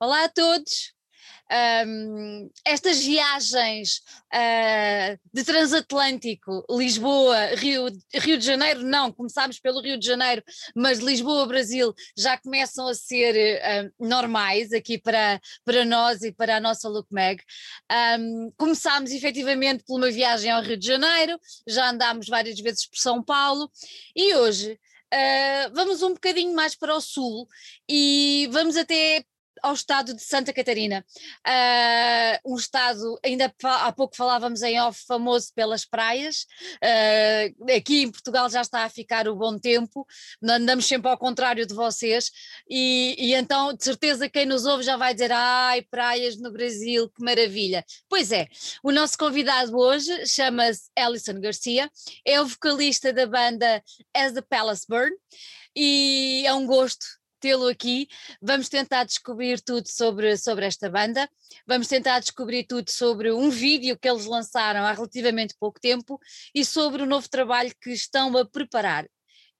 Olá a todos. Um, estas viagens uh, de transatlântico, Lisboa, Rio, Rio de Janeiro, não, começámos pelo Rio de Janeiro, mas Lisboa, Brasil já começam a ser uh, normais aqui para, para nós e para a nossa Look Mag. Um, começámos efetivamente por uma viagem ao Rio de Janeiro, já andámos várias vezes por São Paulo e hoje Uh, vamos um bocadinho mais para o sul e vamos até ao estado de Santa Catarina, uh, um estado, ainda há pouco falávamos em off, famoso pelas praias, uh, aqui em Portugal já está a ficar o bom tempo, andamos sempre ao contrário de vocês, e, e então de certeza quem nos ouve já vai dizer, ai, praias no Brasil, que maravilha. Pois é, o nosso convidado hoje chama-se Alison Garcia, é o vocalista da banda As the Palace Burn, e é um gosto tê-lo aqui. Vamos tentar descobrir tudo sobre, sobre esta banda, vamos tentar descobrir tudo sobre um vídeo que eles lançaram há relativamente pouco tempo e sobre o novo trabalho que estão a preparar.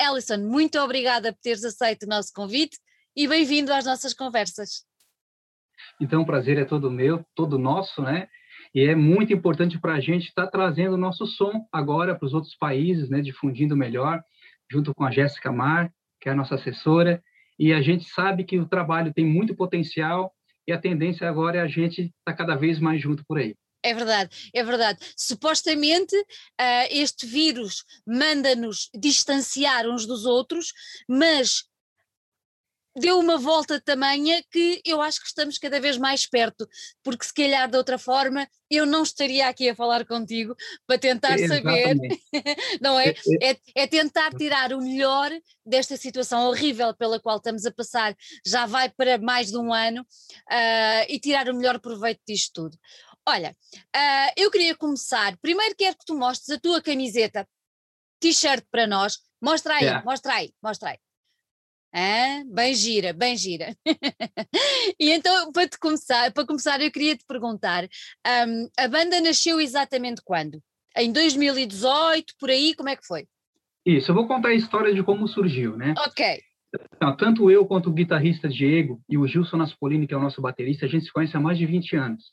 Alison, muito obrigada por teres aceito o nosso convite e bem-vindo às nossas conversas. Então, o prazer é todo meu, todo nosso, né? E é muito importante para a gente estar tá trazendo o nosso som agora para os outros países, né? Difundindo melhor, junto com a Jéssica Mar, que é a nossa assessora, e a gente sabe que o trabalho tem muito potencial e a tendência agora é a gente estar tá cada vez mais junto por aí. É verdade, é verdade. Supostamente uh, este vírus manda-nos distanciar uns dos outros, mas deu uma volta tamanha que eu acho que estamos cada vez mais perto, porque se calhar de outra forma eu não estaria aqui a falar contigo para tentar saber, não é? É, é? é tentar tirar o melhor desta situação horrível pela qual estamos a passar, já vai para mais de um ano, uh, e tirar o melhor proveito disto tudo. Olha, uh, eu queria começar, primeiro quero que tu mostres a tua camiseta, t-shirt para nós, mostra aí, yeah. mostra aí, mostra aí. Ah, bem gira, bem gira. e então, para te começar, para começar, eu queria te perguntar: um, a banda nasceu exatamente quando? Em 2018, por aí, como é que foi? Isso, eu vou contar a história de como surgiu, né? Ok. Então, tanto eu quanto o guitarrista Diego e o Gilson Naspolini, que é o nosso baterista, a gente se conhece há mais de 20 anos.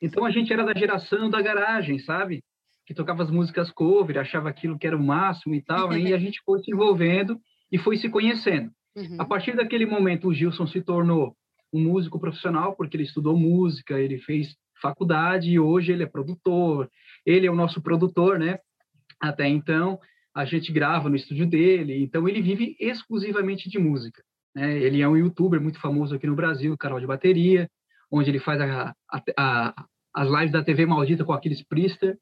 Então a gente era da geração da garagem, sabe? Que tocava as músicas cover, achava aquilo que era o máximo e tal, né? e a gente foi se envolvendo e foi se conhecendo. Uhum. A partir daquele momento, o Gilson se tornou um músico profissional, porque ele estudou música, ele fez faculdade e hoje ele é produtor. Ele é o nosso produtor, né? Até então, a gente grava no estúdio dele, então ele vive exclusivamente de música. Né? Ele é um youtuber muito famoso aqui no Brasil, canal de bateria, onde ele faz a, a, a, as lives da TV Maldita com aqueles Priester.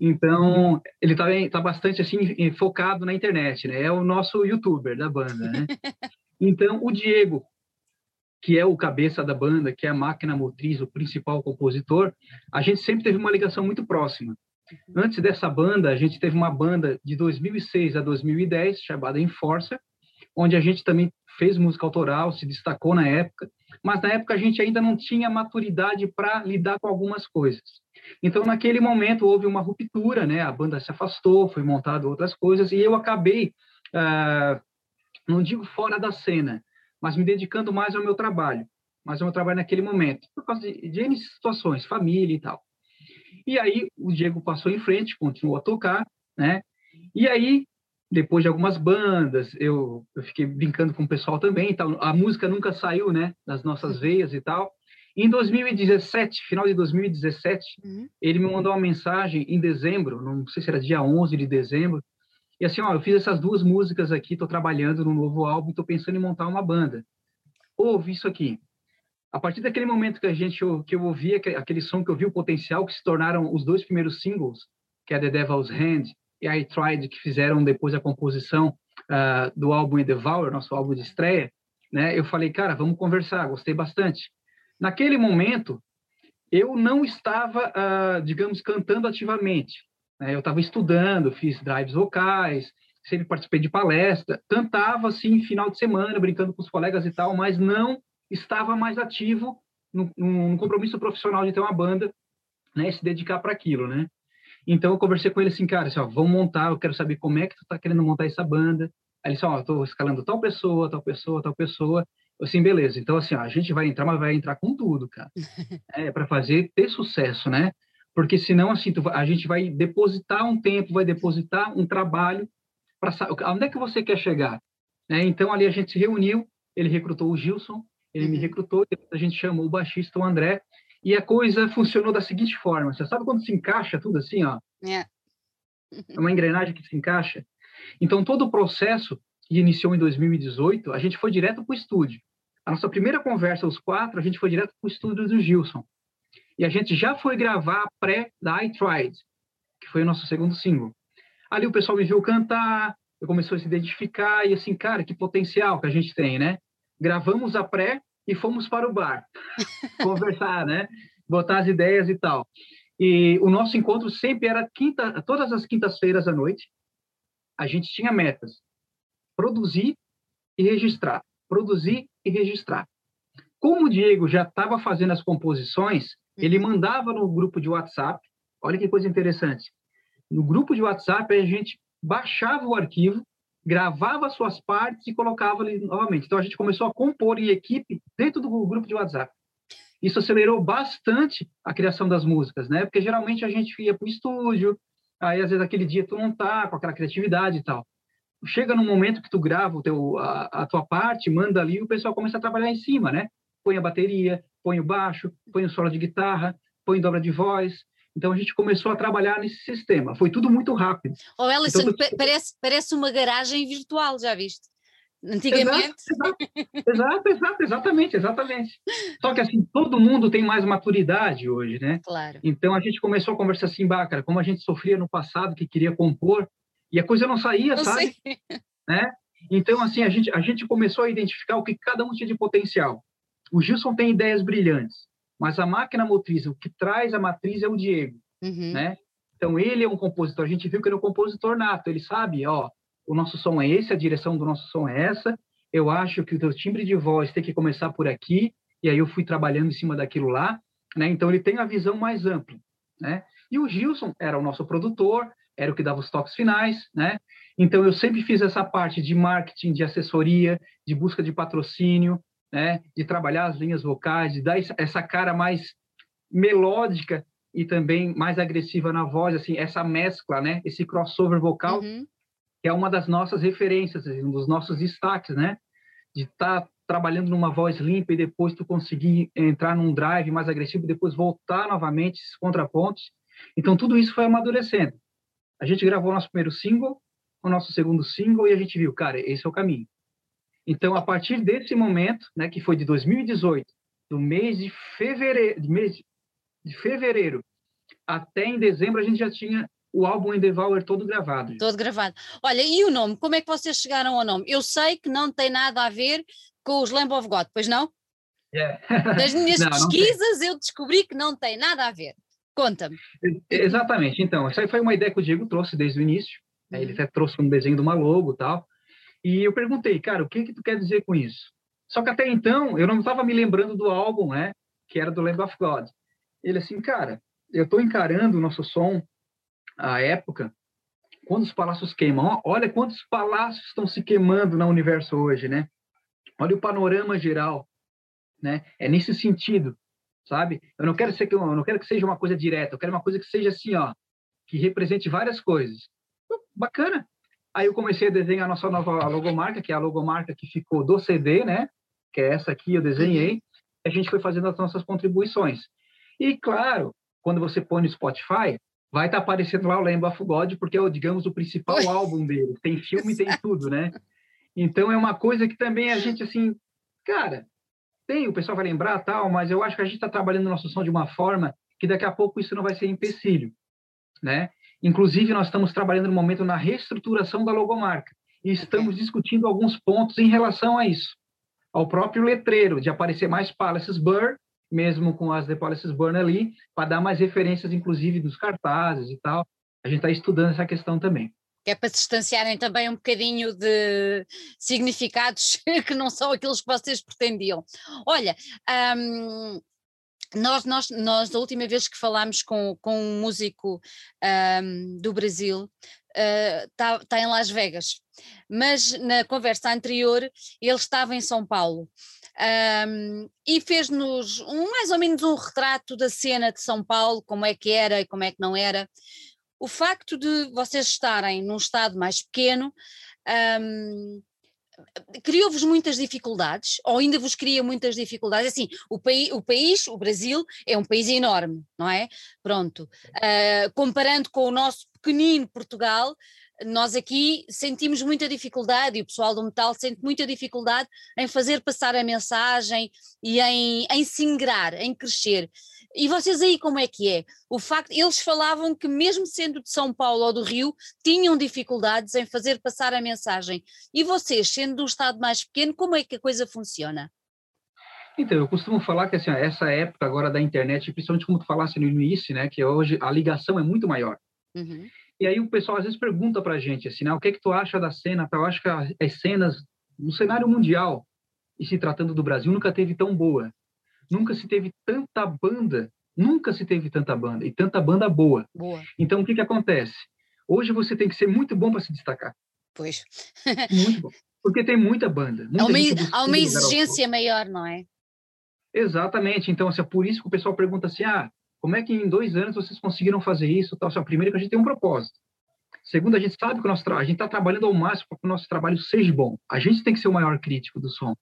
Então, ele está tá bastante assim focado na internet, né? É o nosso youtuber da banda, né? Então, o Diego, que é o cabeça da banda, que é a máquina motriz, o principal compositor, a gente sempre teve uma ligação muito próxima. Antes dessa banda, a gente teve uma banda de 2006 a 2010 chamada Enforcer, onde a gente também fez música autoral, se destacou na época mas na época a gente ainda não tinha maturidade para lidar com algumas coisas. Então, naquele momento, houve uma ruptura, né? A banda se afastou, foi montado outras coisas, e eu acabei, uh, não digo fora da cena, mas me dedicando mais ao meu trabalho, mais ao meu trabalho naquele momento, por causa de, de situações, família e tal. E aí, o Diego passou em frente, continuou a tocar, né? E aí, depois de algumas bandas, eu, eu fiquei brincando com o pessoal também, então a música nunca saiu, né, das nossas veias e tal. Em 2017, final de 2017, uhum. ele me mandou uma mensagem em dezembro, não sei se era dia 11 de dezembro, e assim, ó, eu fiz essas duas músicas aqui, estou trabalhando no novo álbum, estou pensando em montar uma banda. Ouve isso aqui. A partir daquele momento que a gente que eu ouvi aquele som que eu vi o potencial que se tornaram os dois primeiros singles, que é The Devil's Hand e I Tried, que fizeram depois a composição uh, do álbum Devour, nosso álbum de estreia, né? Eu falei, cara, vamos conversar, gostei bastante. Naquele momento, eu não estava, uh, digamos, cantando ativamente. Né? Eu estava estudando, fiz drives vocais, sempre participei de palestra, cantava assim, final de semana, brincando com os colegas e tal, mas não estava mais ativo num, compromisso profissional de ter uma banda, né, e se dedicar para aquilo, né? Então eu conversei com ele assim, cara, assim, ó, vamos montar, eu quero saber como é que tu tá querendo montar essa banda. Aí ele disse, ó, tô escalando tal pessoa, tal pessoa, tal pessoa, Assim, beleza. Então, assim, ó, a gente vai entrar, mas vai entrar com tudo, cara. É, para fazer ter sucesso, né? Porque senão, assim, tu, a gente vai depositar um tempo, vai depositar um trabalho para onde é que você quer chegar? Né? Então, ali a gente se reuniu, ele recrutou o Gilson, ele uhum. me recrutou, a gente chamou o baixista, o André, e a coisa funcionou da seguinte forma: você sabe quando se encaixa tudo assim, ó? É. é uma engrenagem que se encaixa. Então, todo o processo que iniciou em 2018, a gente foi direto para o estúdio. A nossa primeira conversa, os quatro, a gente foi direto para o estúdio do Gilson. E a gente já foi gravar a pré da I Tried, que foi o nosso segundo single. Ali o pessoal me viu cantar, eu começou a se identificar e assim, cara, que potencial que a gente tem, né? Gravamos a pré e fomos para o bar conversar, né? Botar as ideias e tal. E o nosso encontro sempre era quinta, todas as quintas-feiras à noite. A gente tinha metas: produzir e registrar, produzir e registrar. Como o Diego já estava fazendo as composições, ele uhum. mandava no grupo de WhatsApp. Olha que coisa interessante. No grupo de WhatsApp, a gente baixava o arquivo, gravava suas partes e colocava ali novamente. Então, a gente começou a compor em equipe dentro do grupo de WhatsApp. Isso acelerou bastante a criação das músicas, né? Porque geralmente a gente ia para o estúdio, aí às vezes aquele dia tu não tá com aquela criatividade e tal chega num momento que tu grava o teu, a, a tua parte, manda ali, o pessoal começa a trabalhar em cima, né? Põe a bateria, põe o baixo, põe o solo de guitarra, põe dobra de voz. Então a gente começou a trabalhar nesse sistema. Foi tudo muito rápido. Oh, Ellison, então, tu... parece, parece uma garagem virtual, já viste? Antigamente. Exato, exato, exato, exatamente, exatamente. Só que assim, todo mundo tem mais maturidade hoje, né? Claro. Então a gente começou a conversar assim, Bácara, como a gente sofria no passado, que queria compor, e a coisa não saía, não sabe? Né? Então, assim, a gente, a gente começou a identificar o que cada um tinha de potencial. O Gilson tem ideias brilhantes, mas a máquina motriz, o que traz a matriz é o Diego, uhum. né? Então, ele é um compositor. A gente viu que ele é um compositor nato. Ele sabe, ó, o nosso som é esse, a direção do nosso som é essa. Eu acho que o teu timbre de voz tem que começar por aqui. E aí eu fui trabalhando em cima daquilo lá, né? Então, ele tem a visão mais ampla, né? E o Gilson era o nosso produtor, era o que dava os toques finais, né? Então eu sempre fiz essa parte de marketing, de assessoria, de busca de patrocínio, né? De trabalhar as linhas vocais, de dar essa cara mais melódica e também mais agressiva na voz, assim, essa mescla, né? Esse crossover vocal, uhum. que é uma das nossas referências, assim, um dos nossos destaques, né? De estar tá trabalhando numa voz limpa e depois tu conseguir entrar num drive mais agressivo e depois voltar novamente esses contrapontos. Então tudo isso foi amadurecendo. A gente gravou nosso primeiro single, o nosso segundo single, e a gente viu, cara, esse é o caminho. Então, a partir desse momento, né, que foi de 2018, do mês de fevereiro, de mês de fevereiro até em dezembro, a gente já tinha o álbum Endeavour todo gravado. Todo gravado. Olha, e o nome? Como é que vocês chegaram ao nome? Eu sei que não tem nada a ver com os Lamb of God, pois não? Yeah. Das minhas não, pesquisas não eu descobri que não tem nada a ver. Conta-me. Exatamente. Então, essa foi uma ideia que o Diego trouxe desde o início. Né? Ele até trouxe um desenho de uma logo tal. E eu perguntei, cara, o que que tu quer dizer com isso? Só que até então, eu não estava me lembrando do álbum, né? Que era do Lamb of God. Ele assim, cara, eu estou encarando o nosso som, a época, quando os palácios queimam. Olha quantos palácios estão se queimando no universo hoje, né? Olha o panorama geral, né? É nesse sentido sabe? Eu não quero ser eu não quero que seja uma coisa direta, eu quero uma coisa que seja assim, ó, que represente várias coisas. Bacana. Aí eu comecei a desenhar a nossa nova logomarca, que é a logomarca que ficou do CD, né? Que é essa aqui, eu desenhei. A gente foi fazendo as nossas contribuições. E, claro, quando você põe no Spotify, vai estar tá aparecendo lá o Lamb of God, porque é, digamos, o principal Oi. álbum dele. Tem filme, tem tudo, né? Então, é uma coisa que também a gente, assim, cara, tem, o pessoal vai lembrar tal, mas eu acho que a gente está trabalhando no nosso som de uma forma que daqui a pouco isso não vai ser empecilho, né? Inclusive, nós estamos trabalhando no momento na reestruturação da logomarca e estamos discutindo alguns pontos em relação a isso. Ao próprio letreiro, de aparecer mais Palaces Burn, mesmo com as The Palaces Burn ali, para dar mais referências, inclusive, dos cartazes e tal. A gente está estudando essa questão também que é para se distanciarem também um bocadinho de significados que não são aqueles que vocês pretendiam. Olha, um, nós, nós, nós, da última vez que falámos com, com um músico um, do Brasil, está uh, tá em Las Vegas, mas na conversa anterior ele estava em São Paulo. um, e fez-nos um, mais ou menos um retrato da cena de São Paulo, como é que era e como é que não era. O facto de vocês estarem num estado mais pequeno um, criou-vos muitas dificuldades, ou ainda vos cria muitas dificuldades? Assim, o, o país, o Brasil, é um país enorme, não é? Pronto. Uh, comparando com o nosso pequenino Portugal, nós aqui sentimos muita dificuldade e o pessoal do metal sente muita dificuldade em fazer passar a mensagem e em, em se ingrar, em crescer. E vocês aí como é que é? O facto, eles falavam que mesmo sendo de São Paulo ou do Rio, tinham dificuldades em fazer passar a mensagem. E vocês, sendo de um estado mais pequeno, como é que a coisa funciona? Então, eu costumo falar que assim, essa época agora da internet, principalmente como tu falasse no início, né, que hoje a ligação é muito maior. Uhum. E aí o pessoal às vezes pergunta para a gente assim, né, o que é que tu acha da cena? Eu acho que as cenas no cenário mundial, e se tratando do Brasil, nunca teve tão boa. Nunca se teve tanta banda, nunca se teve tanta banda, e tanta banda boa. boa. Então, o que que acontece? Hoje você tem que ser muito bom para se destacar. Pois. muito bom. Porque tem muita banda. Muita há uma, há uma exigência maior, não é? Exatamente. Então, assim, é por isso que o pessoal pergunta assim, ah, como é que em dois anos vocês conseguiram fazer isso? Tal? Assim, primeiro, que a gente tem um propósito. Segundo, a gente sabe que o nosso a gente está trabalhando ao máximo para que o nosso trabalho seja bom. A gente tem que ser o maior crítico do som,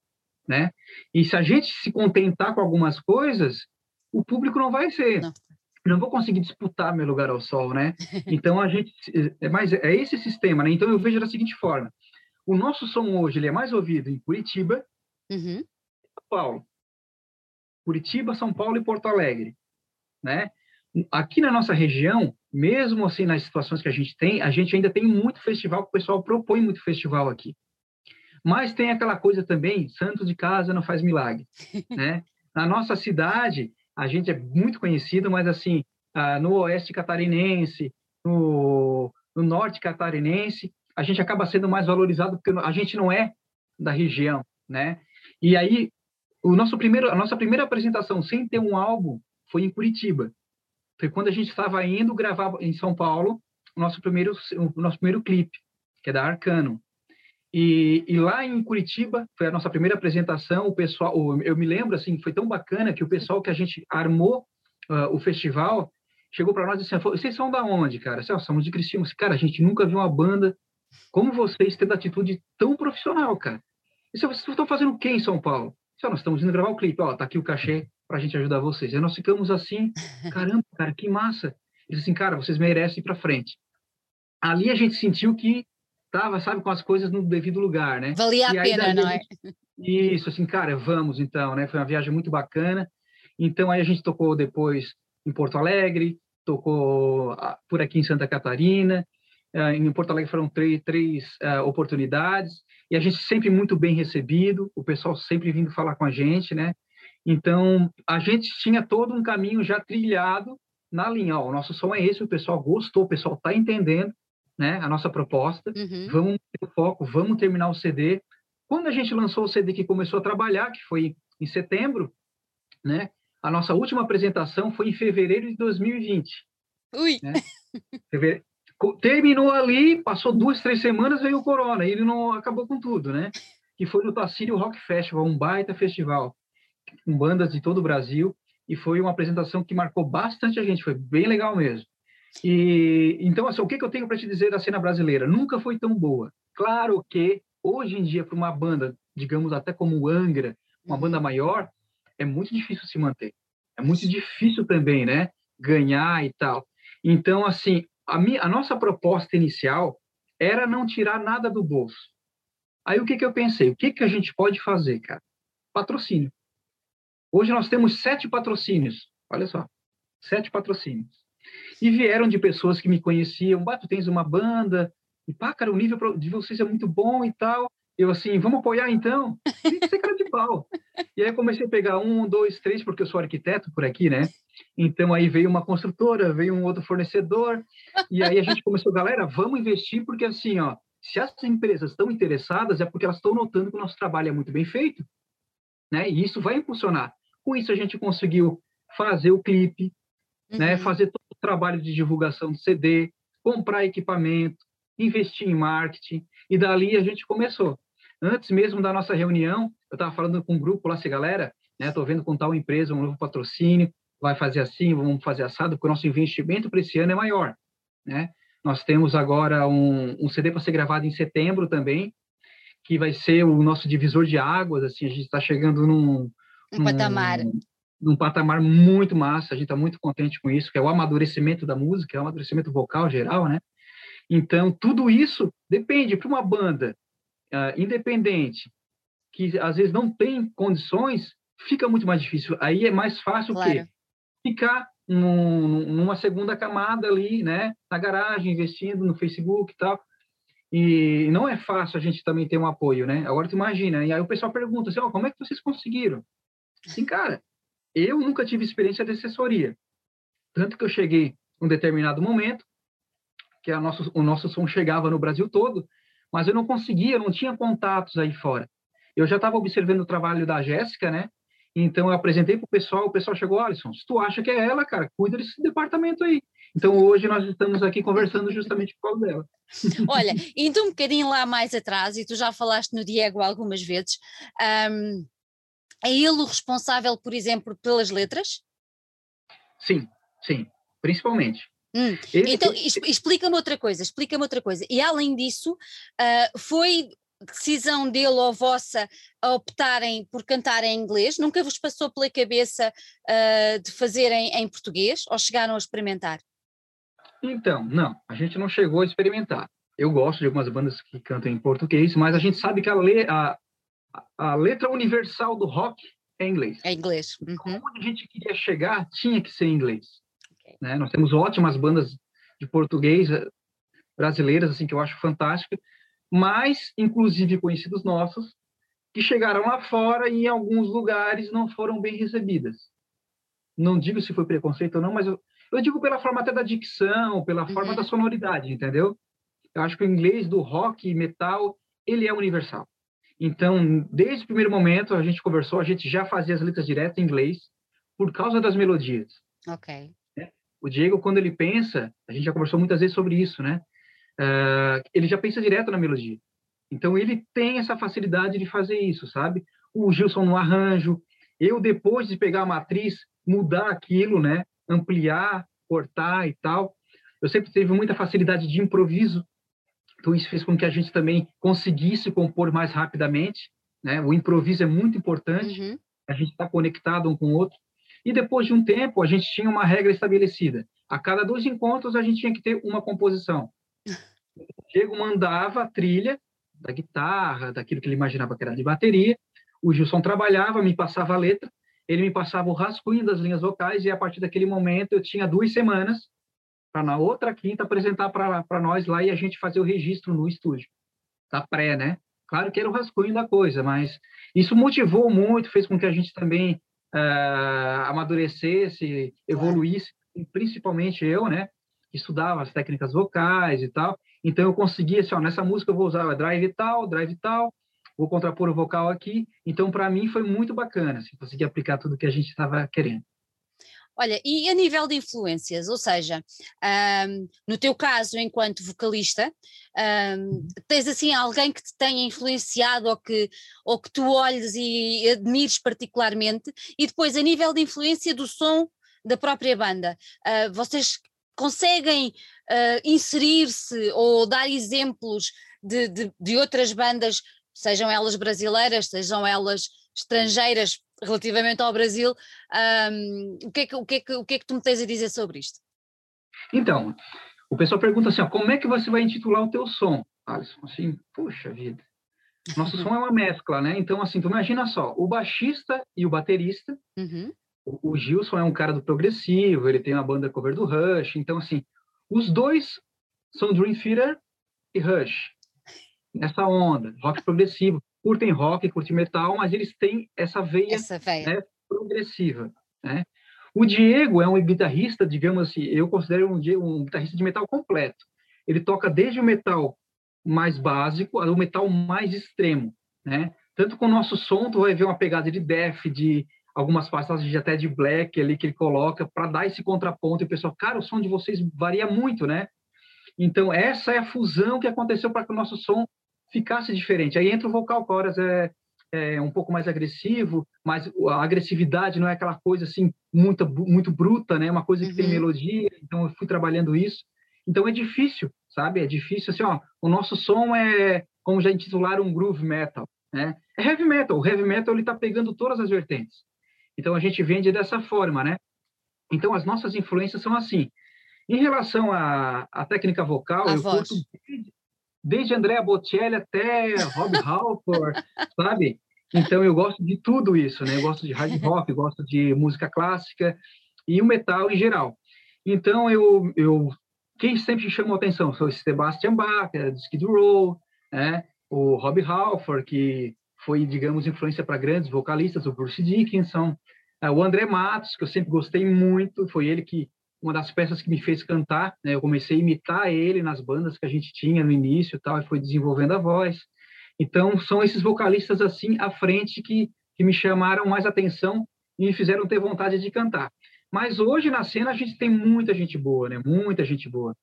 né? E se a gente se contentar com algumas coisas, o público não vai ser. Não. não vou conseguir disputar meu lugar ao sol, né? Então a gente, é mais é esse sistema, né? Então eu vejo da seguinte forma: o nosso som hoje ele é mais ouvido em Curitiba, uhum. São Paulo, Curitiba, São Paulo e Porto Alegre né? Aqui na nossa região, mesmo assim nas situações que a gente tem, a gente ainda tem muito festival, o pessoal propõe muito festival aqui. Mas tem aquela coisa também, santo de casa não faz milagre, né? Na nossa cidade, a gente é muito conhecido, mas assim, no oeste catarinense, no, no norte catarinense, a gente acaba sendo mais valorizado porque a gente não é da região, né? E aí, o nosso primeiro, a nossa primeira apresentação sem ter um álbum foi em Curitiba. Foi quando a gente estava indo gravar em São Paulo o nosso primeiro, o nosso primeiro clipe, que é da Arcano. E, e, lá em Curitiba foi a nossa primeira apresentação. O pessoal, eu me lembro assim, foi tão bacana que o pessoal que a gente armou uh, o festival chegou para nós e disse: "Vocês são da onde, cara?" Assim, somos de Criciúma. Cara, a gente nunca viu uma banda como vocês tendo atitude tão profissional, cara. E vocês estão fazendo o quê em São Paulo? Disse, nós estamos indo gravar o clipe. Ó, tá aqui o cachê para a gente ajudar vocês. E nós ficamos assim, caramba, cara, que massa. Eles assim, cara, vocês merecem ir para frente. Ali a gente sentiu que tava, sabe, com as coisas no devido lugar, né? Valia a pena, não é? Isso, assim, cara, vamos então, né? Foi uma viagem muito bacana. Então aí a gente tocou depois em Porto Alegre, tocou ah, por aqui em Santa Catarina. Ah, em Porto Alegre foram três, três uh, oportunidades e a gente sempre muito bem recebido, o pessoal sempre vindo falar com a gente, né? Então, a gente tinha todo um caminho já trilhado na linha. Ó, o nosso som é esse, o pessoal gostou, o pessoal está entendendo né, a nossa proposta. Uhum. Vamos ter foco, vamos terminar o CD. Quando a gente lançou o CD que começou a trabalhar, que foi em setembro, né, a nossa última apresentação foi em fevereiro de 2020. Ui! Né? Terminou ali, passou duas, três semanas, veio o corona, e ele não acabou com tudo, né? Que foi no Tacírio Rock Festival, um baita festival com bandas de todo o Brasil, e foi uma apresentação que marcou bastante a gente, foi bem legal mesmo. E então, assim, o que, que eu tenho para te dizer da cena brasileira? Nunca foi tão boa. Claro que hoje em dia, para uma banda, digamos até como o Angra, uma banda maior, é muito difícil se manter. É muito difícil também, né? Ganhar e tal. Então, assim, a, minha, a nossa proposta inicial era não tirar nada do bolso. Aí o que, que eu pensei? O que, que a gente pode fazer, cara? Patrocínio. Hoje nós temos sete patrocínios. Olha só, sete patrocínios. E vieram de pessoas que me conheciam. Bah, tu tens uma banda. E pá, cara, o nível de vocês é muito bom e tal. Eu assim, vamos apoiar então? Tem que ser cara de pau. E aí comecei a pegar um, dois, três, porque eu sou arquiteto por aqui, né? Então aí veio uma construtora, veio um outro fornecedor. E aí a gente começou, galera, vamos investir, porque assim, ó, se as empresas estão interessadas, é porque elas estão notando que o nosso trabalho é muito bem feito, né? E isso vai impulsionar. Com isso, a gente conseguiu fazer o clipe, né, uhum. né, fazer trabalho de divulgação do CD, comprar equipamento, investir em marketing, e dali a gente começou. Antes mesmo da nossa reunião, eu estava falando com um grupo lá, essa galera, né? Estou vendo com tal empresa um novo patrocínio, vai fazer assim, vamos fazer assado, porque o nosso investimento para esse ano é maior, né? Nós temos agora um, um CD para ser gravado em setembro também, que vai ser o nosso divisor de águas, assim, a gente está chegando num, um num, patamar num patamar muito massa, a gente está muito contente com isso, que é o amadurecimento da música, é o amadurecimento vocal geral, né? Então, tudo isso depende para uma banda uh, independente, que às vezes não tem condições, fica muito mais difícil. Aí é mais fácil claro. o quê? Ficar num, numa segunda camada ali, né? Na garagem, investindo no Facebook e tal. E não é fácil a gente também ter um apoio, né? Agora tu imagina, e aí o pessoal pergunta assim, oh, como é que vocês conseguiram? Assim, cara, eu nunca tive experiência de assessoria. Tanto que eu cheguei um determinado momento, que a nosso, o nosso som chegava no Brasil todo, mas eu não conseguia, não tinha contatos aí fora. Eu já estava observando o trabalho da Jéssica, né? Então eu apresentei para o pessoal, o pessoal chegou, Alisson, se tu acha que é ela, cara, cuida desse departamento aí. Então hoje nós estamos aqui conversando justamente por causa dela. Olha, indo um bocadinho lá mais atrás, e tu já falaste no Diego algumas vezes, um, é ele o responsável, por exemplo, pelas letras? Sim, sim, principalmente. Hum. Ele, então, explica-me outra coisa, explica-me outra coisa. E além disso, uh, foi decisão dele ou vossa a optarem por cantar em inglês? Nunca vos passou pela cabeça uh, de fazerem em português ou chegaram a experimentar? Então, não, a gente não chegou a experimentar. Eu gosto de algumas bandas que cantam em português, mas a gente sabe que a, le a, a letra universal do rock é inglês. É inglês. Uhum. Onde a gente queria chegar, tinha que ser inglês. Okay. Né? Nós temos ótimas bandas de português eh, brasileiras, assim, que eu acho fantástica, mas, inclusive, conhecidos nossos, que chegaram lá fora e em alguns lugares não foram bem recebidas. Não digo se foi preconceito ou não, mas eu, eu digo pela forma até da dicção, pela uhum. forma da sonoridade, entendeu? Eu acho que o inglês do rock e metal, ele é universal. Então, desde o primeiro momento, a gente conversou, a gente já fazia as letras direto em inglês por causa das melodias. Ok. Né? O Diego, quando ele pensa, a gente já conversou muitas vezes sobre isso, né? Uh, ele já pensa direto na melodia. Então, ele tem essa facilidade de fazer isso, sabe? O Gilson no arranjo, eu, depois de pegar a matriz, mudar aquilo, né? Ampliar, cortar e tal. Eu sempre tive muita facilidade de improviso, então, isso fez com que a gente também conseguisse compor mais rapidamente. Né? O improviso é muito importante, uhum. a gente está conectado um com o outro. E depois de um tempo, a gente tinha uma regra estabelecida. A cada dois encontros, a gente tinha que ter uma composição. O Diego mandava a trilha da guitarra, daquilo que ele imaginava que era de bateria. O Gilson trabalhava, me passava a letra, ele me passava o rascunho das linhas vocais, e a partir daquele momento eu tinha duas semanas para na outra quinta apresentar para nós lá e a gente fazer o registro no estúdio, da pré, né? Claro que era o rascunho da coisa, mas isso motivou muito, fez com que a gente também uh, amadurecesse, evoluísse, principalmente eu, né? Estudava as técnicas vocais e tal, então eu conseguia, assim, ó, nessa música eu vou usar drive tal, drive tal, vou contrapor o vocal aqui, então para mim foi muito bacana, assim, conseguir aplicar tudo que a gente estava querendo. Olha, e a nível de influências, ou seja, um, no teu caso, enquanto vocalista, um, tens assim alguém que te tenha influenciado ou que, ou que tu olhes e admires particularmente, e depois a nível de influência do som da própria banda, uh, vocês conseguem uh, inserir-se ou dar exemplos de, de, de outras bandas, sejam elas brasileiras, sejam elas estrangeiras, relativamente ao Brasil, um, o, que é que, o, que é que, o que é que tu me tens a dizer sobre isto? Então, o pessoal pergunta assim, ó, como é que você vai intitular o teu som? Alisson, assim, puxa vida. Nosso som é uma mescla, né? Então, assim, tu imagina só, o baixista e o baterista, uhum. o, o Gilson é um cara do progressivo, ele tem uma banda cover do Rush, então, assim, os dois são Dream Theater e Rush, nessa onda, rock progressivo curtem rock, curtem metal, mas eles têm essa veia, essa veia. Né, progressiva. Né? O Diego é um guitarrista, digamos assim, eu considero um, um guitarrista de metal completo. Ele toca desde o metal mais básico ao metal mais extremo, né? Tanto com o nosso som, tu vai ver uma pegada de death, de algumas passagens até de black ali que ele coloca para dar esse contraponto e o pessoal, cara, o som de vocês varia muito, né? Então essa é a fusão que aconteceu para que o nosso som ficasse diferente. Aí entra o vocal chorus, é, é um pouco mais agressivo, mas a agressividade não é aquela coisa assim muito muito bruta, né? Uma coisa que uhum. tem melodia. Então eu fui trabalhando isso. Então é difícil, sabe? É difícil assim, ó. O nosso som é como já intitularam um groove metal, né? É heavy metal. O heavy metal ele está pegando todas as vertentes. Então a gente vende dessa forma, né? Então as nossas influências são assim. Em relação à, à técnica vocal, a eu voz. curto desde, Andrea Bocelli até Rob Halford, sabe? Então eu gosto de tudo isso, né? Eu gosto de hard rock, gosto de música clássica e o metal em geral. Então eu, eu quem sempre chamou atenção foi o Sebastian Bach, é do Skid Row, né? O Rob Halford, que foi, digamos, influência para grandes vocalistas, o Bruce Dickinson, é, o André Matos, que eu sempre gostei muito, foi ele que uma das peças que me fez cantar, né? Eu comecei a imitar ele nas bandas que a gente tinha no início, e tal, e foi desenvolvendo a voz. Então, são esses vocalistas assim à frente que, que me chamaram mais atenção e me fizeram ter vontade de cantar. Mas hoje na cena a gente tem muita gente boa, né? Muita gente boa.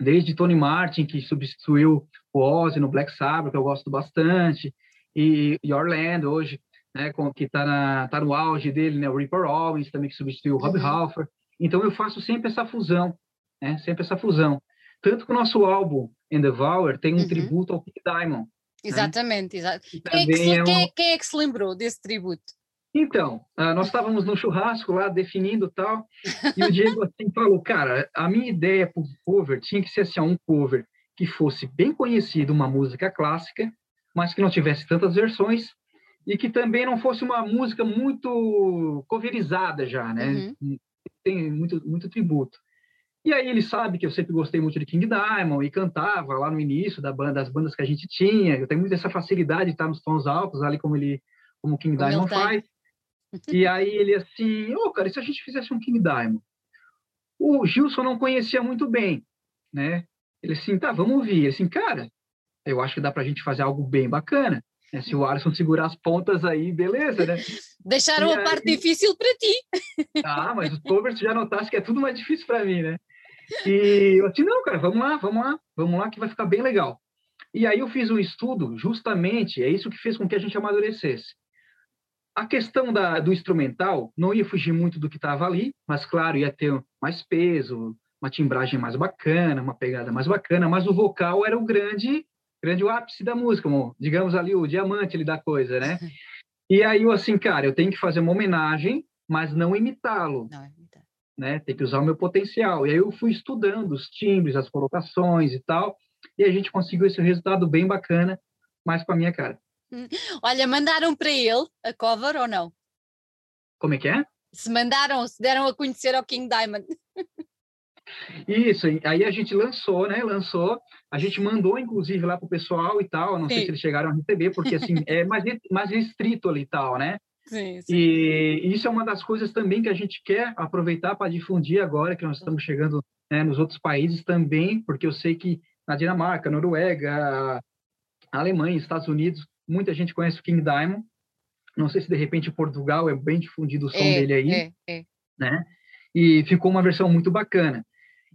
Desde Tony Martin, que substituiu o Ozzy no Black Sabbath, que eu gosto bastante, e, e Orlando hoje, né, com, que está tá no auge dele, né, o Ripper Owens também, que substituiu o Rob uhum. Halford. Então eu faço sempre essa fusão, né, sempre essa fusão. Tanto que o nosso álbum, Endeavour, tem um uhum. tributo ao Pete Diamond. Né? Exatamente, né? exato. Quem é, que se, é um... quem, quem é que se lembrou desse tributo? Então, uh, nós estávamos no churrasco lá, definindo tal, e o Diego assim falou, cara, a minha ideia para o cover tinha que ser assim, um cover que fosse bem conhecido, uma música clássica, mas que não tivesse tantas versões e que também não fosse uma música muito coverizada já, né? Uhum. Tem muito, muito tributo. E aí ele sabe que eu sempre gostei muito de King Diamond e cantava lá no início da banda, das bandas que a gente tinha. Eu tenho muito essa facilidade de estar nos tons altos, ali como ele, como King o Diamond faz. E aí ele assim, ô oh, cara, e se a gente fizesse um King Diamond? O Gilson não conhecia muito bem, né? Ele assim, tá, vamos ouvir. Ele assim, cara, eu acho que dá para a gente fazer algo bem bacana. Né? Se o Alisson segurar as pontas aí, beleza, né? Deixaram e a aí... parte difícil para ti. Ah, mas os covers já notasse que é tudo mais difícil para mim, né? E eu disse, não, cara, vamos lá, vamos lá, vamos lá, que vai ficar bem legal. E aí eu fiz um estudo, justamente, é isso que fez com que a gente amadurecesse. A questão da, do instrumental não ia fugir muito do que estava ali, mas, claro, ia ter mais peso, uma timbragem mais bacana, uma pegada mais bacana, mas o vocal era o grande grande o ápice da música, digamos ali o diamante ali da coisa, né? E aí eu assim, cara, eu tenho que fazer uma homenagem, mas não imitá-lo. Não imitar. Né? Tem que usar o meu potencial. E aí eu fui estudando os timbres, as colocações e tal, e a gente conseguiu esse resultado bem bacana, mais com a minha cara. Hum. Olha, mandaram para ele a cover ou não? Como é que é? Se mandaram, se deram a conhecer ao King Diamond. Isso, aí a gente lançou, né? Lançou, a gente mandou, inclusive, lá pro pessoal e tal. Não sim. sei se eles chegaram a receber, porque assim, é mais, mais restrito ali e tal, né? Sim, sim. E isso é uma das coisas também que a gente quer aproveitar para difundir agora que nós estamos chegando né, nos outros países também, porque eu sei que na Dinamarca, Noruega, Alemanha, Estados Unidos, muita gente conhece o King Diamond. Não sei se de repente Portugal é bem difundido o som é, dele aí, é, é. né? E ficou uma versão muito bacana.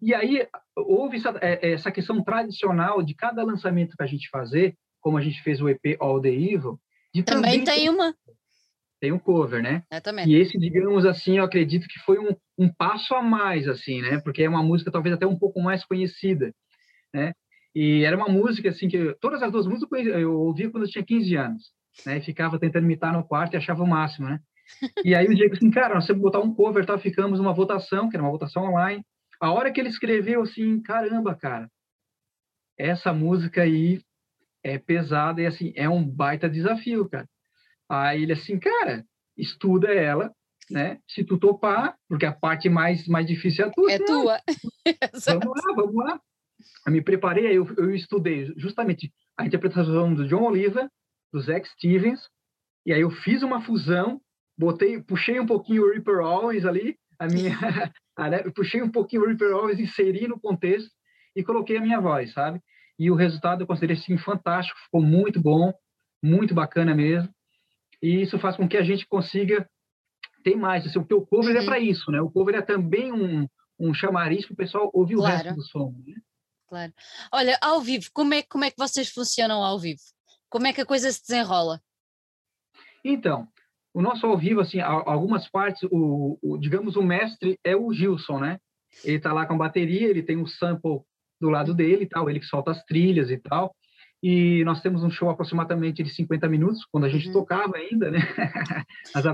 E aí houve essa, é, é, essa, questão tradicional de cada lançamento que a gente fazer, como a gente fez o EP All the Evil, também, também tem uma tem um cover, né? Eu também. E esse, digamos assim, eu acredito que foi um, um passo a mais, assim, né? Porque é uma música talvez até um pouco mais conhecida, né? E era uma música, assim, que todas as duas músicas eu ouvia quando eu tinha 15 anos, né? E ficava tentando imitar no quarto e achava o máximo, né? E aí o Diego assim, cara, nós temos que botar um cover, tá? Ficamos numa votação, que era uma votação online, a hora que ele escreveu assim, caramba, cara, essa música aí é pesada e assim, é um baita desafio, cara. Aí ele assim, cara, estuda ela, né? Se tu topar, porque a parte mais, mais difícil é a tua. É né? tua. vamos lá, vamos lá. Eu me preparei, eu, eu estudei justamente a interpretação do John Oliver, do Zack Stevens, e aí eu fiz uma fusão, botei, puxei um pouquinho o Ripper Owens ali, a minha, eu puxei um pouquinho o Ripper Owens, inseri no contexto e coloquei a minha voz, sabe? E o resultado eu considerei assim, fantástico, ficou muito bom, muito bacana mesmo. E isso faz com que a gente consiga ter mais. Assim, o cover é uhum. é para isso, né? O cover é também um, um chamariz para o pessoal ouvir claro. o resto do som. Né? Claro. Olha, ao vivo, como é, como é que vocês funcionam ao vivo? Como é que a coisa se desenrola? Então, o nosso ao vivo, assim, algumas partes, o, o digamos, o mestre é o Gilson, né? Ele tá lá com a bateria, ele tem um sample do lado dele e tal, ele que solta as trilhas e tal. E nós temos um show aproximadamente de 50 minutos, quando a gente uhum. tocava ainda, né?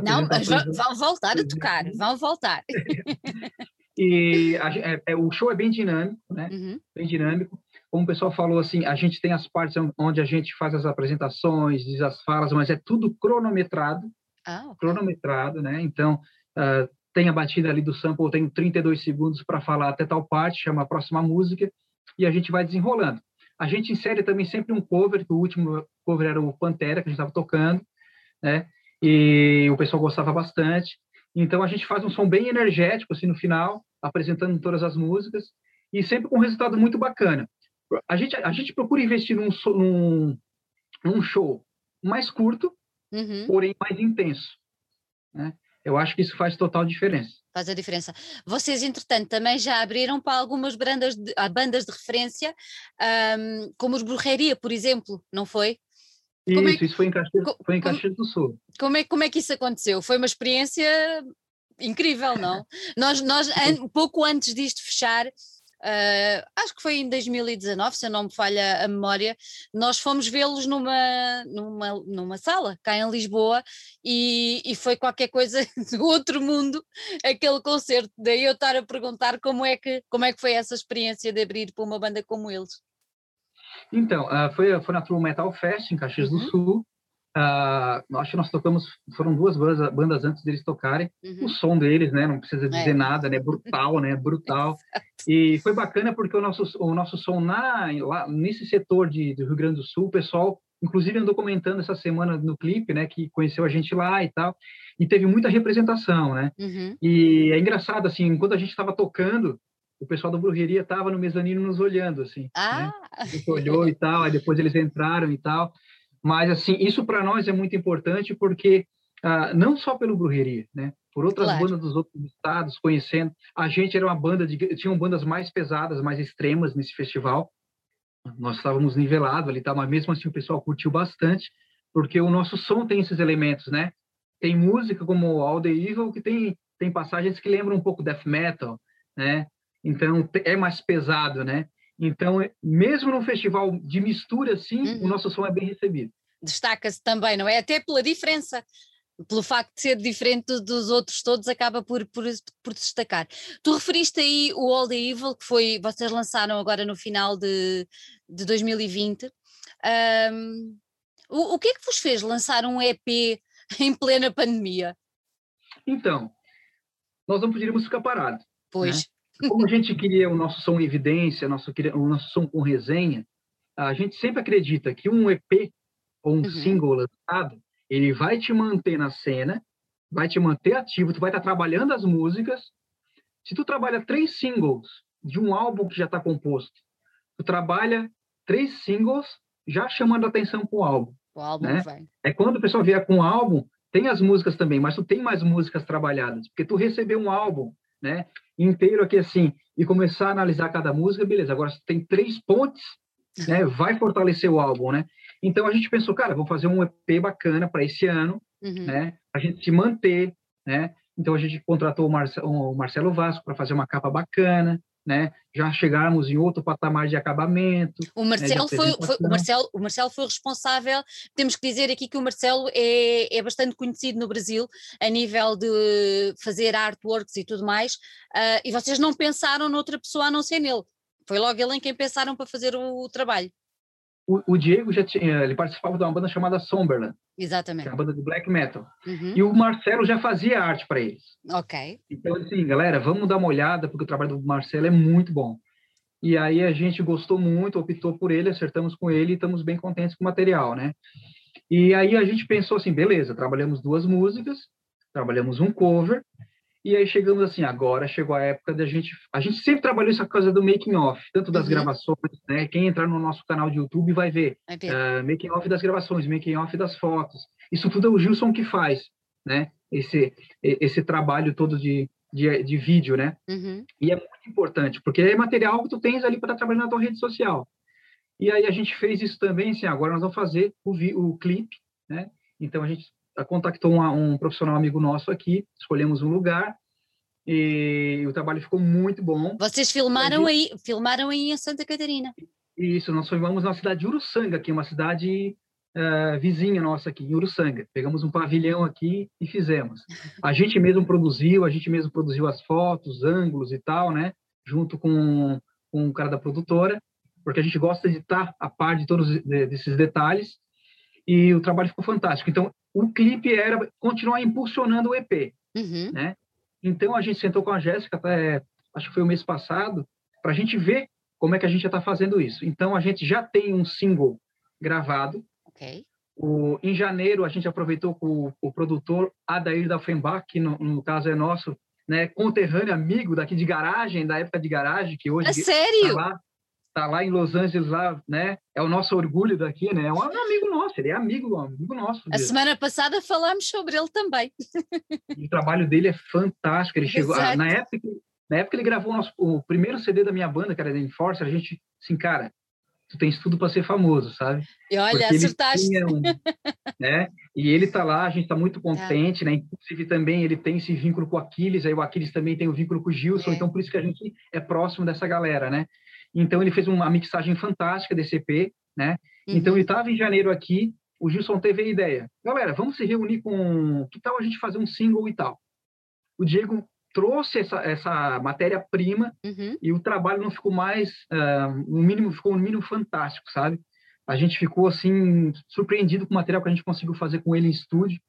Não, vão voltar a tocar, vão voltar. e a, é, é, o show é bem dinâmico, né? Uhum. Bem dinâmico. Como o pessoal falou, assim, a gente tem as partes onde a gente faz as apresentações, diz as falas, mas é tudo cronometrado. Ah, okay. Cronometrado, né? Então, uh, tem a batida ali do sample, tem 32 segundos para falar até tal parte, chama a próxima música, e a gente vai desenrolando. A gente insere também sempre um cover, que o último cover era o Pantera, que a gente estava tocando, né? E o pessoal gostava bastante. Então a gente faz um som bem energético assim no final, apresentando todas as músicas e sempre com um resultado muito bacana. A gente a gente procura investir num, num, num show mais curto, uhum. porém mais intenso, né? Eu acho que isso faz total diferença. Faz a diferença. Vocês, entretanto, também já abriram para algumas bandas de, ah, bandas de referência, um, como os Brujeria, por exemplo, não foi? Isso, é que, isso foi em Caxias, foi em Caxias do Sul. Como é, como é que isso aconteceu? Foi uma experiência incrível, não? nós, nós an, pouco antes disto fechar, Uh, acho que foi em 2019, se eu não me falha a memória, nós fomos vê-los numa, numa, numa sala cá em Lisboa e, e foi qualquer coisa do outro mundo aquele concerto. Daí eu estar a perguntar como é que, como é que foi essa experiência de abrir para uma banda como eles. Então, uh, foi, foi na True Metal Fest em Caxias uhum. do Sul. Uh, acho que nós tocamos, foram duas bandas, bandas antes deles tocarem. Uhum. O som deles, né? Não precisa dizer é. nada, né? Brutal, né? Brutal. e foi bacana porque o nosso, o nosso som na, lá, nesse setor de, do Rio Grande do Sul, o pessoal, inclusive, andou comentando essa semana no clipe, né? Que conheceu a gente lá e tal. E teve muita representação, né? Uhum. E é engraçado, assim, enquanto a gente estava tocando, o pessoal da brujeria estava no mezanino nos olhando, assim. Né? Ah! Né? Olhou e tal, aí depois eles entraram e tal. Mas, assim, isso para nós é muito importante porque, ah, não só pelo Brujeria, né? Por outras claro. bandas dos outros estados, conhecendo. A gente era uma banda de... Tinham bandas mais pesadas, mais extremas nesse festival. Nós estávamos nivelados ali, tá? mas mesmo assim o pessoal curtiu bastante, porque o nosso som tem esses elementos, né? Tem música como All The Evil, que tem, tem passagens que lembram um pouco death metal, né? Então, é mais pesado, né? Então, é, mesmo num festival de mistura assim, uhum. o nosso som é bem recebido. Destaca-se também, não é? Até pela diferença, pelo facto de ser diferente dos outros todos, acaba por, por, por destacar. Tu referiste aí o All the Evil, que foi, vocês lançaram agora no final de, de 2020. Um, o, o que é que vos fez lançar um EP em plena pandemia? Então, nós não poderíamos ficar parados. Pois. Né? Como a gente queria o nosso som em evidência, nosso, o nosso som com resenha, a gente sempre acredita que um EP ou um uhum. single lançado, ele vai te manter na cena, vai te manter ativo, tu vai estar trabalhando as músicas. Se tu trabalha três singles de um álbum que já está composto, tu trabalha três singles já chamando atenção para o álbum. O álbum né? vai. É quando o pessoal vier com o álbum, tem as músicas também, mas tu tem mais músicas trabalhadas, porque tu recebeu um álbum, né? Inteiro aqui assim e começar a analisar cada música, beleza. Agora tem três pontes, né? Vai fortalecer o álbum, né? Então a gente pensou, cara, vou fazer um EP bacana para esse ano, uhum. né? A gente se manter, né? Então a gente contratou o, Marce o Marcelo Vasco para fazer uma capa bacana, né? Já chegarmos em outro patamar de acabamento. O né, Marcelo, né, foi, foi, o Marcelo, o Marcelo foi responsável. Temos que dizer aqui que o Marcelo é, é bastante conhecido no Brasil a nível de fazer artworks e tudo mais. Uh, e vocês não pensaram noutra pessoa a não ser nele. Foi logo ele em quem pensaram para fazer o, o trabalho. O, o, Diego já tinha, ele participava de uma banda chamada Somberland. Exatamente. Que é uma banda de black metal. Uhum. E o Marcelo já fazia arte para eles. Ok. Então, assim, galera, vamos dar uma olhada, porque o trabalho do Marcelo é muito bom. E aí a gente gostou muito, optou por ele, acertamos com ele e estamos bem contentes com o material, né? E aí a gente pensou assim, beleza, trabalhamos duas músicas, trabalhamos um cover, e aí chegamos assim, agora chegou a época da gente. A gente sempre trabalhou essa coisa do making off, tanto das uhum. gravações, né? Quem entrar no nosso canal de YouTube vai ver uh, making off das gravações, making off das fotos. Isso tudo é o Gilson que faz, né? Esse esse trabalho todo de, de, de vídeo, né? Uhum. E é muito importante, porque é material que tu tens ali para trabalhar na tua rede social. E aí a gente fez isso também, assim, agora nós vamos fazer o, vi, o clipe, né? Então a gente contactou um, um profissional amigo nosso aqui, escolhemos um lugar, e o trabalho ficou muito bom. Vocês filmaram aí, filmaram aí em Santa Catarina? Isso, nós filmamos na cidade de Uruçanga, que é uma cidade uh, vizinha nossa aqui, em Uruçanga. Pegamos um pavilhão aqui e fizemos. A gente mesmo produziu, a gente mesmo produziu as fotos, ângulos e tal, né? Junto com, com o cara da produtora, porque a gente gosta de estar a par de todos esses detalhes. E o trabalho ficou fantástico. Então, o clipe era continuar impulsionando o EP, uhum. né? Então, a gente sentou com a Jéssica, até, acho que foi o mês passado, para a gente ver como é que a gente já está fazendo isso. Então, a gente já tem um single gravado. Ok. O, em janeiro, a gente aproveitou com o, o produtor Adair da Offenbach, que no, no, caso é nosso né, conterrâneo, amigo daqui de garagem, da época de garagem, que hoje... É sério? Tá lá, tá lá em Los Angeles, lá, né? É o nosso orgulho daqui, né? É um amigo nosso, ele é amigo, amigo nosso. A semana passada falamos sobre ele também. o trabalho dele é fantástico. Ele chegou ah, na época, na época ele gravou o, nosso, o primeiro CD da minha banda, que era The Enforcer. A gente, assim, cara, tu tens tudo para ser famoso, sabe? E olha, Porque acertaste. Um, né? E ele tá lá, a gente tá muito contente, é. né? Inclusive também ele tem esse vínculo com o Aquiles, aí o Aquiles também tem o vínculo com o Gilson, é. então por isso que a gente é próximo dessa galera, né? Então ele fez uma mixagem fantástica desse EP, né? Uhum. Então ele estava em janeiro aqui, o Gilson teve a ideia, galera, vamos se reunir com, que tal a gente fazer um single e tal? O Diego trouxe essa, essa matéria-prima uhum. e o trabalho não ficou mais, uh, no mínimo, ficou no mínimo fantástico, sabe? A gente ficou, assim, surpreendido com o material que a gente conseguiu fazer com ele em estúdio.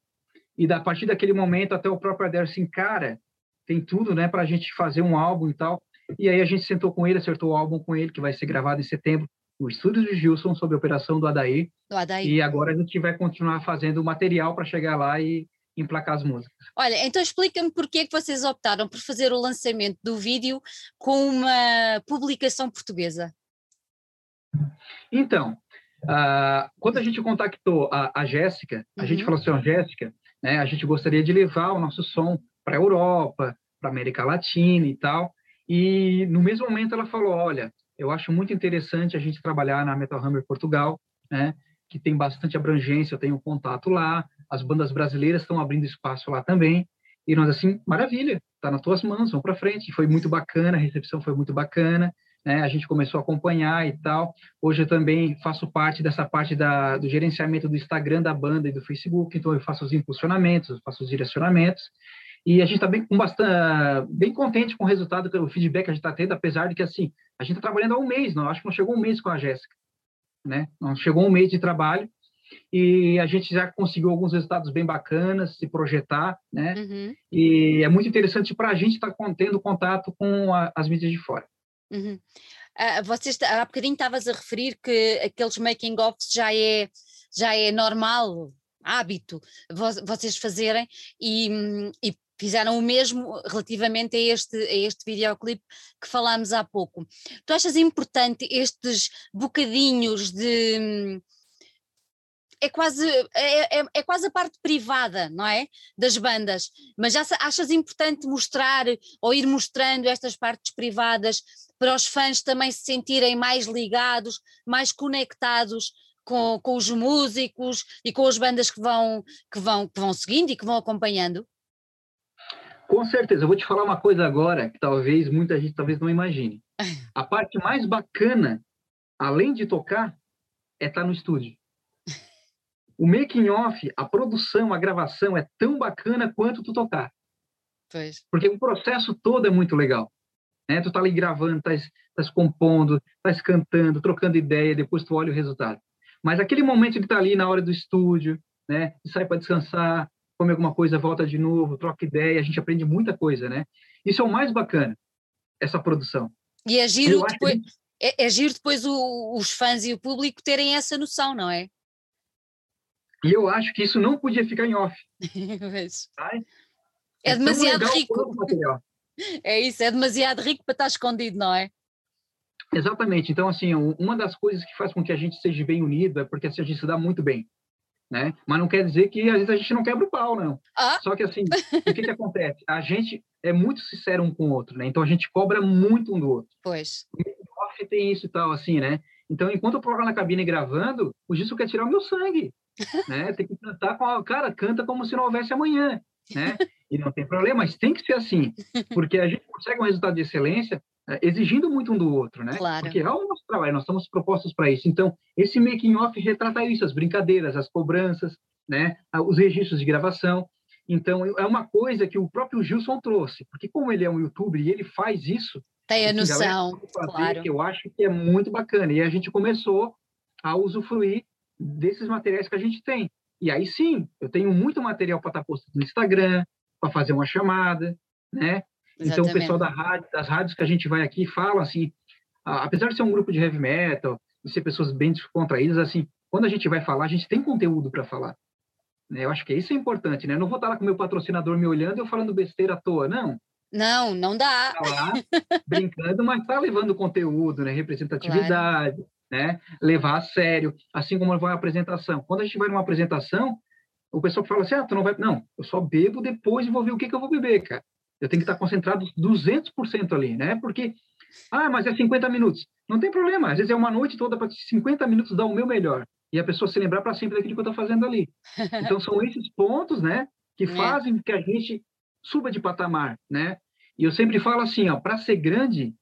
E da, a partir daquele momento, até o próprio Adair, assim, cara, tem tudo, né, para a gente fazer um álbum e tal. E aí a gente sentou com ele, acertou o álbum com ele, que vai ser gravado em setembro, no estúdio de Gilson, sob a operação do Adair. Do Adair. E agora a gente vai continuar fazendo o material para chegar lá e emplacar as músicas. Olha, então explica-me porquê é que vocês optaram por fazer o lançamento do vídeo com uma publicação portuguesa. Então, uh, quando a gente contactou a, a Jéssica, a uhum. gente falou assim, oh, Jéssica, né, a gente gostaria de levar o nosso som para a Europa, para a América Latina e tal, e no mesmo momento ela falou, olha, eu acho muito interessante a gente trabalhar na Metal Hammer Portugal, né? Que tem bastante abrangência, eu tenho contato lá, as bandas brasileiras estão abrindo espaço lá também. E nós assim, maravilha, tá nas tuas mãos, vamos para frente. Foi muito bacana, a recepção foi muito bacana, né? A gente começou a acompanhar e tal. Hoje eu também faço parte dessa parte da, do gerenciamento do Instagram da banda e do Facebook, então eu faço os impulsionamentos, eu faço os direcionamentos. E a gente está bem, bastante, bem contente com o resultado, o feedback que a gente está tendo, apesar de que, assim, a gente está trabalhando há um mês, não, acho que não chegou um mês com a Jéssica, né? Não chegou um mês de trabalho e a gente já conseguiu alguns resultados bem bacanas, se projetar, né? Uhum. E é muito interessante para a gente estar tá tendo contato com a, as mídias de fora. Uhum. Uh, vocês, há bocadinho estavas a referir que aqueles making-offs já é, já é normal, hábito vocês fazerem e, e fizeram o mesmo relativamente a este, a este videoclipe que falámos há pouco. Tu achas importante estes bocadinhos de. É quase, é, é, é, quase a parte privada, não é? Das bandas, mas já achas importante mostrar ou ir mostrando estas partes privadas para os fãs também se sentirem mais ligados, mais conectados com, com os músicos e com as bandas que vão, que, vão, que vão seguindo e que vão acompanhando? Com certeza, eu vou te falar uma coisa agora que talvez muita gente talvez não imagine. A parte mais bacana, além de tocar, é estar no estúdio. O making off, a produção, a gravação é tão bacana quanto tu tocar. Pois. Porque o processo todo é muito legal. Né? Tu tá ali gravando, tá, tá compondo, tá cantando, trocando ideia, depois tu olha o resultado. Mas aquele momento de estar tá ali na hora do estúdio, né? sai para descansar, come alguma coisa, volta de novo, troca ideia, a gente aprende muita coisa, né? Isso é o mais bacana, essa produção. E é giro, depois, gente... é, é giro depois o, os fãs e o público terem essa noção, não é? E eu acho que isso não podia ficar em off. é, é demasiado rico. É isso, é demasiado rico para estar escondido, não é? Exatamente. Então, assim, uma das coisas que faz com que a gente seja bem unido é porque assim, a gente se dá muito bem né? Mas não quer dizer que às vezes a gente não quebra o pau, não. Ah. Só que assim, o que que acontece? A gente é muito sincero um com o outro, né? Então a gente cobra muito um do outro. Pois. O tem isso e tal, assim, né? Então, enquanto eu tô lá na cabine gravando, o Gilson quer tirar o meu sangue. né? Tem que cantar com a cara, canta como se não houvesse amanhã, né? E não tem problema, mas tem que ser assim, porque a gente consegue um resultado de excelência é, exigindo muito um do outro, né? Claro. Porque é o nosso trabalho, nós estamos propostos para isso. Então, esse making off retrata isso, as brincadeiras, as cobranças, né? Os registros de gravação. Então, é uma coisa que o próprio Gilson trouxe, porque como ele é um youtuber e ele faz isso, tem a noção, fazer, claro. Eu acho que é muito bacana. E a gente começou a usufruir desses materiais que a gente tem. E aí sim, eu tenho muito material para estar tá postando no Instagram, para fazer uma chamada, né? Exatamente. Então, o pessoal da rádio, das rádios que a gente vai aqui fala assim, apesar de ser um grupo de heavy metal, de ser pessoas bem descontraídas, assim, quando a gente vai falar, a gente tem conteúdo para falar. Né? Eu acho que isso é importante, né? Eu não vou estar lá com o meu patrocinador me olhando e eu falando besteira à toa, não. Não, não dá. Tá lá, brincando, mas tá levando conteúdo, né? Representatividade, claro. né? Levar a sério, assim como vai a apresentação. Quando a gente vai numa apresentação, o pessoal fala assim, ah, tu não vai... Não, eu só bebo depois e vou ver o que, que eu vou beber, cara. Eu tenho que estar concentrado 200% ali, né? Porque, ah, mas é 50 minutos. Não tem problema, às vezes é uma noite toda para 50 minutos dar o meu melhor. E a pessoa se lembrar para sempre daquilo que eu estou fazendo ali. Então, são esses pontos, né? Que é. fazem que a gente suba de patamar, né? E eu sempre falo assim, ó, para ser grande,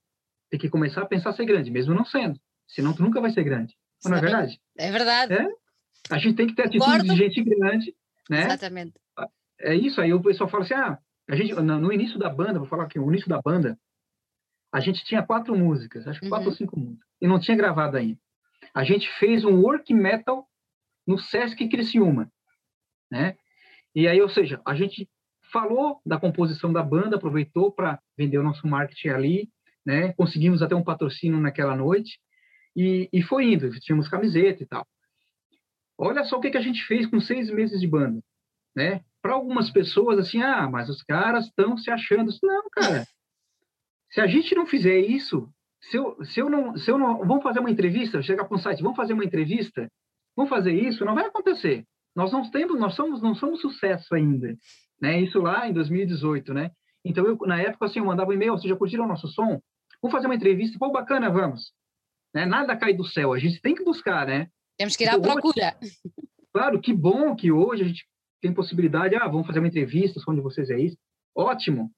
tem que começar a pensar ser grande, mesmo não sendo. Senão tu nunca vai ser grande. Não é verdade? É verdade. É? A gente tem que ter atitude de gente grande, né? Exatamente. É isso, aí o pessoal fala assim, ah, a gente, no início da banda, vou falar aqui, no início da banda, a gente tinha quatro músicas, acho que quatro uhum. ou cinco músicas, e não tinha gravado ainda. A gente fez um work metal no Sesc Criciúma, né? E aí, ou seja, a gente falou da composição da banda, aproveitou para vender o nosso marketing ali, né? Conseguimos até um patrocínio naquela noite e, e foi indo, tínhamos camiseta e tal. Olha só o que, que a gente fez com seis meses de banda, né? Para algumas pessoas, assim, ah, mas os caras estão se achando. Não, cara. Se a gente não fizer isso, se eu, se eu não, se eu não, vamos fazer uma entrevista, chegar para um site, vamos fazer uma entrevista, vamos fazer isso, não vai acontecer. Nós não temos, nós somos, não somos sucesso ainda, né? Isso lá em 2018, né? Então eu na época assim eu mandava um e-mail, vocês já curtiram o nosso som? Vamos fazer uma entrevista, pô, bacana, vamos. Né? Nada cai do céu, a gente tem que buscar, né? Temos que ir à então, procura. Hoje, claro, que bom que hoje a gente tem possibilidade, ah, vamos fazer uma entrevista, onde vocês é isso. Ótimo.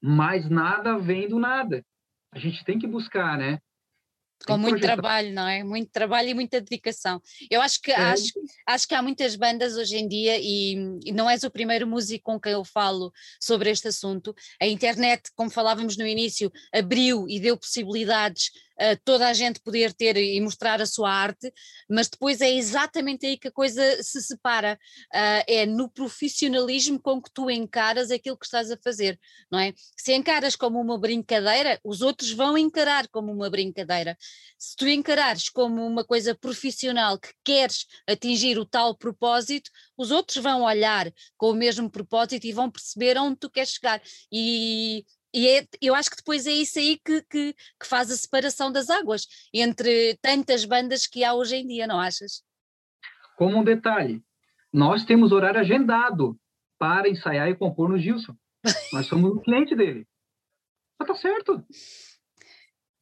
Mas nada vem do nada. A gente tem que buscar, né? Com muito trabalho, não é? Muito trabalho e muita dedicação. Eu acho que, é. acho, acho que há muitas bandas hoje em dia, e, e, não és o primeiro músico com quem eu falo sobre este assunto. A internet, como falávamos no início, abriu e deu possibilidades toda a gente poder ter e mostrar a sua arte, mas depois é exatamente aí que a coisa se separa, uh, é no profissionalismo com que tu encaras aquilo que estás a fazer, não é? Se encaras como uma brincadeira, os outros vão encarar como uma brincadeira. Se tu encarares como uma coisa profissional que queres atingir o tal propósito, os outros vão olhar com o mesmo propósito e vão perceber onde tu queres chegar. E e é, eu acho que depois é isso aí que, que, que, faz a separação das águas entre tantas bandas que há hoje em dia, não achas? Como um detalhe, nós temos horário agendado para ensaiar e compor no Gilson. Nós somos o cliente dele. Mas tá certo.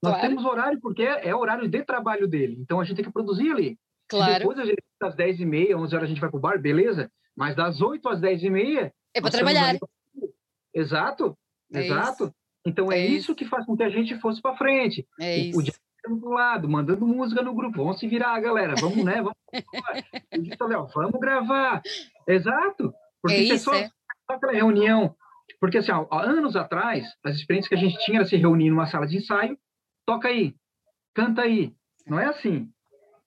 Nós claro. temos horário porque é, é horário de trabalho dele. Então a gente tem que produzir ali. Claro. E depois a gente, das 10h30, 11 horas a gente vai pro bar, beleza? Mas das 8 às 10h30. É para trabalhar. Exato. É Exato. Isso. Então é, é isso. que faz com que a gente fosse para frente. É isso. O, do lado, mandando música no grupo. Vamos se virar, galera. Vamos, né? Vamos, Léo, vamos gravar. Exato. Porque é isso, só, é. só aquela reunião. Porque, assim, ó, anos atrás, as experiências que a gente tinha era se reunir numa sala de ensaio, toca aí, canta aí. Não é assim,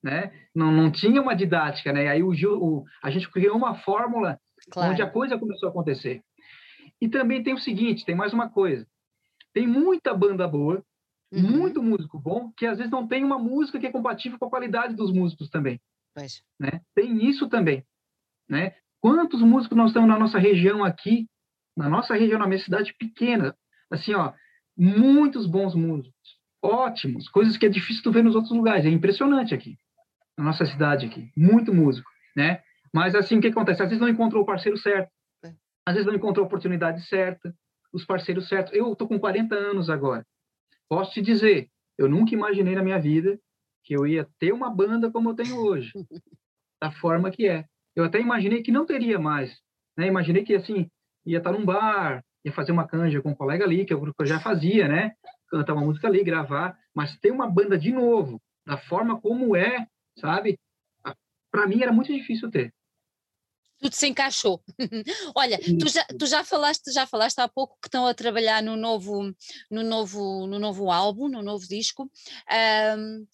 né? Não, não tinha uma didática, né? Aí o, o, a gente criou uma fórmula claro. onde a coisa começou a acontecer. E também tem o seguinte, tem mais uma coisa. Tem muita banda boa, uhum. muito músico bom, que às vezes não tem uma música que é compatível com a qualidade dos músicos também. Né? Tem isso também. Né? Quantos músicos nós temos na nossa região aqui, na nossa região, na minha cidade pequena, assim, ó, muitos bons músicos, ótimos, coisas que é difícil tu ver nos outros lugares, é impressionante aqui, na nossa cidade aqui, muito músico, né? Mas assim, o que acontece? Às vezes não encontrou o parceiro certo, às vezes não encontrou a oportunidade certa, os parceiros certos. Eu estou com 40 anos agora. Posso te dizer, eu nunca imaginei na minha vida que eu ia ter uma banda como eu tenho hoje, da forma que é. eu até imaginei que não teria mais, né? Imaginei que, assim, ia estar num bar, ia fazer uma canja com um colega ali, que é o grupo que eu já fazia, né? Cantar uma música ali, gravar, mas ter uma banda de novo, da forma como é, sabe? Para mim era muito difícil ter tudo se encaixou. Olha, tu já, tu já falaste, já falaste há pouco que estão a trabalhar no novo, no novo, no novo álbum, no novo disco. Um,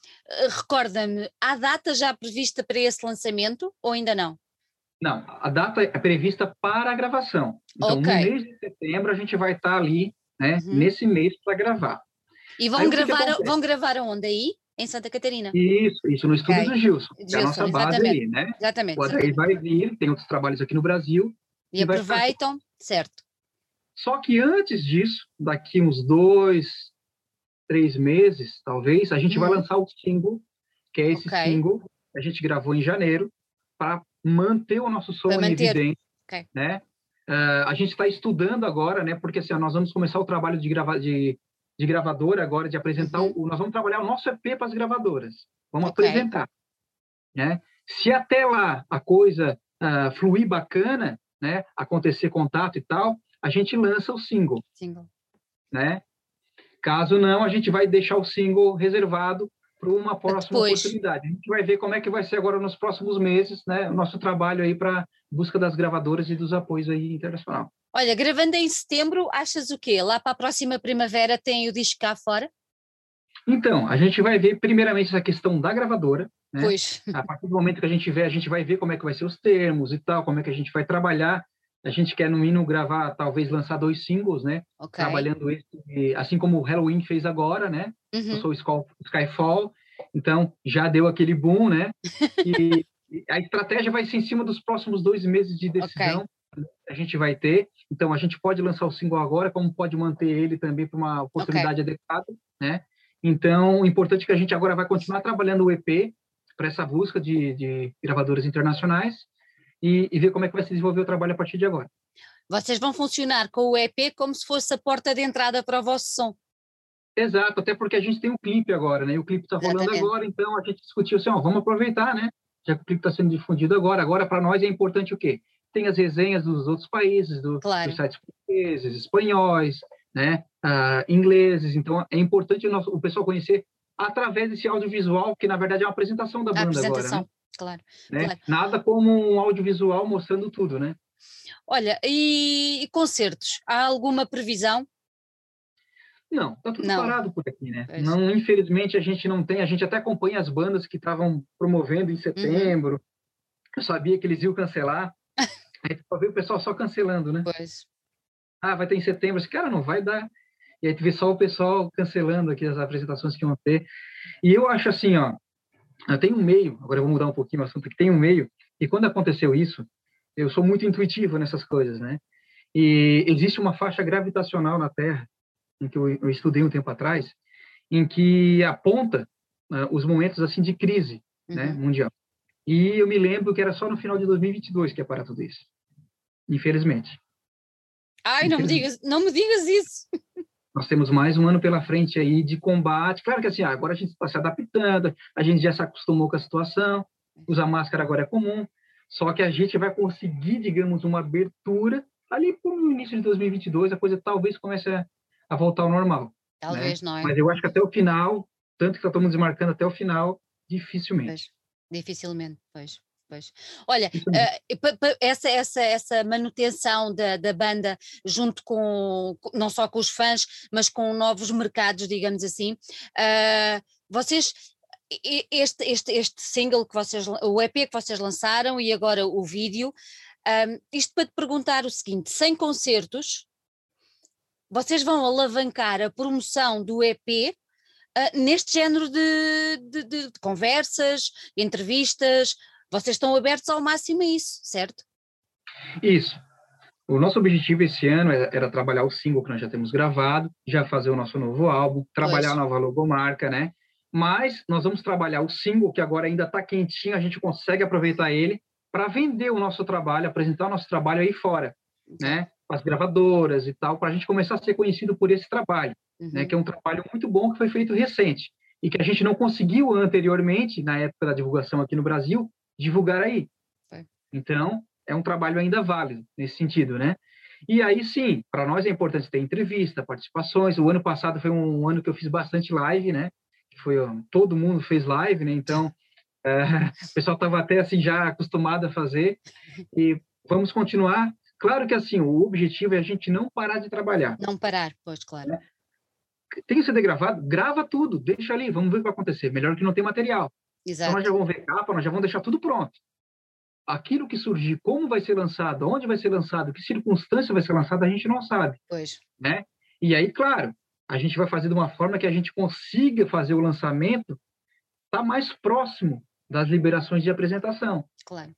Recorda-me, há data já prevista para esse lançamento ou ainda não? Não, a data é prevista para a gravação. Então, okay. no mês de setembro a gente vai estar ali, né, uhum. nesse mês para gravar. E vão aí, gravar, vão gravar onde aí? Em Santa Catarina. Isso, isso no estúdio okay. do Gilson, Gilson, é a nossa base exatamente. ali, né? Exatamente. O Adair vai vir, tem outros trabalhos aqui no Brasil. E, e aproveitam, certo. Só que antes disso, daqui uns dois, três meses, talvez, a gente vai uhum. lançar o single, que é esse okay. single que a gente gravou em janeiro, para manter o nosso som em evidência, okay. né? Uh, a gente está estudando agora, né? Porque assim, nós vamos começar o trabalho de gravar, de de gravadora agora, de apresentar, uhum. o, nós vamos trabalhar o nosso EP para as gravadoras. Vamos okay. apresentar. Né? Se até lá a coisa uh, fluir bacana, né, acontecer contato e tal, a gente lança o single. Single. Né? Caso não, a gente vai deixar o single reservado para uma próxima Depois. oportunidade. A gente vai ver como é que vai ser agora nos próximos meses, né, o nosso trabalho aí para busca das gravadoras e dos apoios aí internacional. Olha, gravando em setembro, achas o quê? Lá para a próxima primavera tem o disco cá fora? Então, a gente vai ver primeiramente essa questão da gravadora. Né? Pois. A partir do momento que a gente vê, a gente vai ver como é que vai ser os termos e tal, como é que a gente vai trabalhar. A gente quer, no mínimo, gravar, talvez lançar dois singles, né? Okay. Trabalhando esse, assim como o Halloween fez agora, né? Uhum. Eu sou o Skyfall, então já deu aquele boom, né? E a estratégia vai ser em cima dos próximos dois meses de decisão. Okay a gente vai ter. Então, a gente pode lançar o single agora, como pode manter ele também para uma oportunidade okay. adequada, né? Então, o importante é que a gente agora vai continuar trabalhando o EP para essa busca de, de gravadoras internacionais e, e, ver como é que vai se desenvolver o trabalho a partir de agora. Vocês vão funcionar com o EP como se fosse a porta de entrada para o vosso som. Exato, até porque a gente tem um clipe agora, né? E o clipe está rolando agora, então a gente discutiu assim, ó, vamos aproveitar, né? Já que o clipe está sendo difundido agora. Agora, para nós, é importante o quê? Tem as resenhas dos outros países, do, claro. dos sites portugueses, espanhóis, né, uh, ingleses. Então, é importante o, nosso, o, pessoal conhecer através desse audiovisual, que na verdade é uma apresentação da banda apresentação, agora. Né? Claro, né? claro. Nada como um audiovisual mostrando tudo, né? Olha, e, e concertos? Há alguma previsão? Não, tá tudo não. parado por aqui, né? Não, infelizmente a gente não tem, a gente até acompanha as bandas que estavam promovendo em uhum. setembro. Uhum. Eu sabia que eles iam cancelar, Aí tu vê o pessoal só cancelando, né? Pois. Ah, vai ter em setembro. Esse cara não vai dar. E aí tu vê só o pessoal cancelando aqui as apresentações que vão ter. E eu acho assim, ó, tem um meio, agora eu vou mudar um pouquinho o assunto, que tem um meio, e quando aconteceu isso, eu sou muito intuitivo nessas coisas, né? E existe uma faixa gravitacional na Terra, em que eu, eu estudei um tempo atrás, em que aponta uh, os momentos assim de crise né, uhum. né, mundial. E eu me lembro que era só no final de 2022 que ia parar tudo isso. Infelizmente. Ai, não me digas, não me digas isso. Nós temos mais um ano pela frente aí de combate. Claro que assim, agora a gente está se adaptando, a gente já se acostumou com a situação, usar máscara agora é comum, só que a gente vai conseguir, digamos, uma abertura ali para o início de 2022, a coisa talvez comece a, a voltar ao normal. Né? Talvez né? não. Mas eu acho que até o final, tanto que estamos desmarcando até o final, dificilmente. Dificilmente, pois. Pois. Olha, uh, essa, essa, essa manutenção da, da banda junto com, não só com os fãs, mas com novos mercados, digamos assim, uh, vocês, este, este, este single que vocês, o EP que vocês lançaram e agora o vídeo, um, ehm, isto para te perguntar o seguinte, sem concertos, vocês vão alavancar a promoção do EP uh, neste género de, de, de, de conversas, entrevistas. Vocês estão abertos ao máximo a isso, certo? Isso. O nosso objetivo esse ano era, era, trabalhar o single que nós já temos gravado, já fazer o nosso novo álbum, trabalhar pois. a nova logomarca, né? Mas nós vamos trabalhar o single que agora ainda está quentinho, a gente consegue aproveitar ele para vender o nosso trabalho, apresentar o nosso trabalho aí fora, né? As gravadoras e tal, para a gente começar a ser conhecido por esse trabalho uhum. né, que é um trabalho muito bom que foi feito recente e que a gente não conseguiu anteriormente, na época da divulgação aqui no Brasil, divulgar aí. Então, é um trabalho ainda válido nesse sentido, né? E aí sim, para nós é importante ter entrevista, participações. O ano passado foi um ano que eu fiz bastante live, né? Foi todo mundo fez live, né? Então é, o pessoal estava até assim já acostumado a fazer e vamos continuar. Claro que assim o objetivo é a gente não parar de trabalhar. Não parar, pois claro. Né? Tem que ser gravado, grava tudo, deixa ali, vamos ver o que vai acontecer. Melhor que não tem material. Exato. Então nós já vamos ver capa, nós já vamos deixar tudo pronto aquilo que surgir, como vai ser lançado, onde vai ser lançado, que circunstância vai ser lançado, a gente não sabe. Pois. Né? E aí, claro, a gente vai fazer de uma forma que a gente consiga fazer o lançamento tá mais próximo das liberações de apresentação. Claro.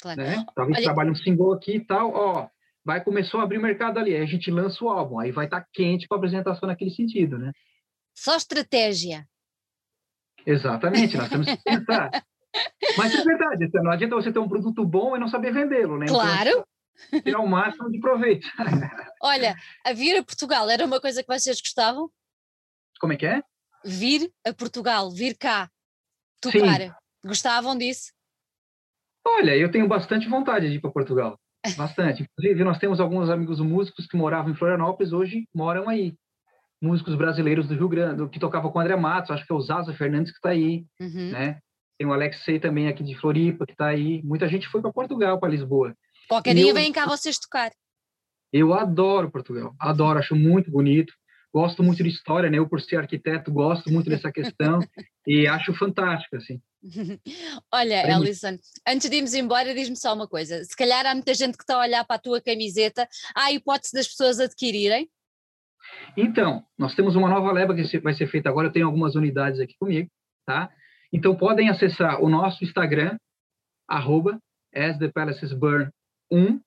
Claro. Né? Talvez Olha... trabalhe um single aqui e tal, ó, vai começou a abrir o mercado ali, aí a gente lança o álbum, aí vai estar tá quente para apresentação naquele sentido, né? Só estratégia. Exatamente, nós temos que pensar. Mas é verdade, não adianta você ter um produto bom e não saber vendê-lo, né? Então, claro. Então, tirar o máximo de proveito. Olha, a vir a Portugal era uma coisa que vocês gostavam? Como é que é? Vir a Portugal, vir cá, tocar. Sim. Gostavam disso? Olha, eu tenho bastante vontade de ir para Portugal. Bastante. Inclusive, nós temos alguns amigos músicos que moravam em Florianópolis, hoje moram aí. Músicos brasileiros do Rio Grande, que tocavam com o André Matos, acho que é o Zaza Fernandes que está aí, uhum. né? Tem o Alexei também aqui de Floripa, que está aí. Muita gente foi para Portugal, para Lisboa. Qualquer dia eu, vem cá vocês tocar. Eu adoro Portugal, adoro, acho muito bonito. Gosto muito de história, né? Eu, por ser arquiteto, gosto muito dessa questão e acho fantástico, assim. Olha, Alison, antes de irmos embora, diz-me só uma coisa. Se calhar há muita gente que está a olhar para a tua camiseta. Há a hipótese das pessoas adquirirem? Então, nós temos uma nova leva que vai ser feita agora. Eu tenho algumas unidades aqui comigo, tá? Então, podem acessar o nosso Instagram, arroba asthepalacesburn1.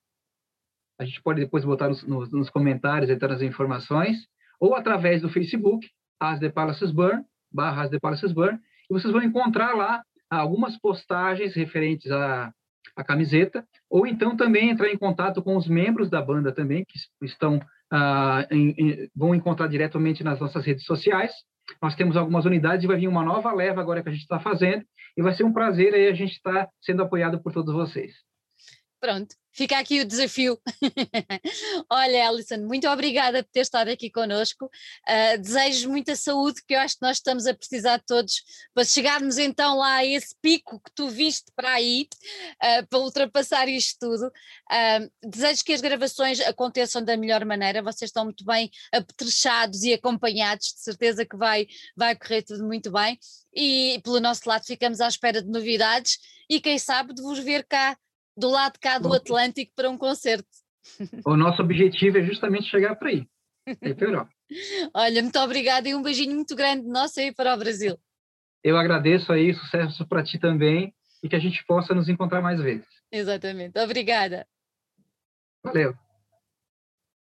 A gente pode depois botar nos, nos, nos comentários, entrar as informações, ou através do Facebook, As The Palaces Burn, barra As The Palaces Burn, e vocês vão encontrar lá algumas postagens referentes à, à camiseta, ou então também entrar em contato com os membros da banda também, que estão, ah, em, em, vão encontrar diretamente nas nossas redes sociais, nós temos algumas unidades e vai vir uma nova leva agora que a gente está fazendo e vai ser um prazer aí a gente estar tá sendo apoiado por todos vocês. Pronto, fica aqui o desafio. Olha, Alison, muito obrigada por ter estado aqui connosco. Uh, desejo muita saúde, que eu acho que nós estamos a precisar de todos para chegarmos então lá a esse pico que tu viste para aí, uh, para ultrapassar isto tudo. Uh, desejo que as gravações aconteçam da melhor maneira. Vocês estão muito bem apetrechados e acompanhados, de certeza que vai, vai correr tudo muito bem. E pelo nosso lado ficamos à espera de novidades e quem sabe de vos ver cá do lado de cá do Atlântico para um concerto. O nosso objetivo é justamente chegar para aí, é para Europa. Olha, muito obrigada e um beijinho muito grande nosso aí para o Brasil. Eu agradeço aí, sucesso para ti também e que a gente possa nos encontrar mais vezes. Exatamente, obrigada. Valeu.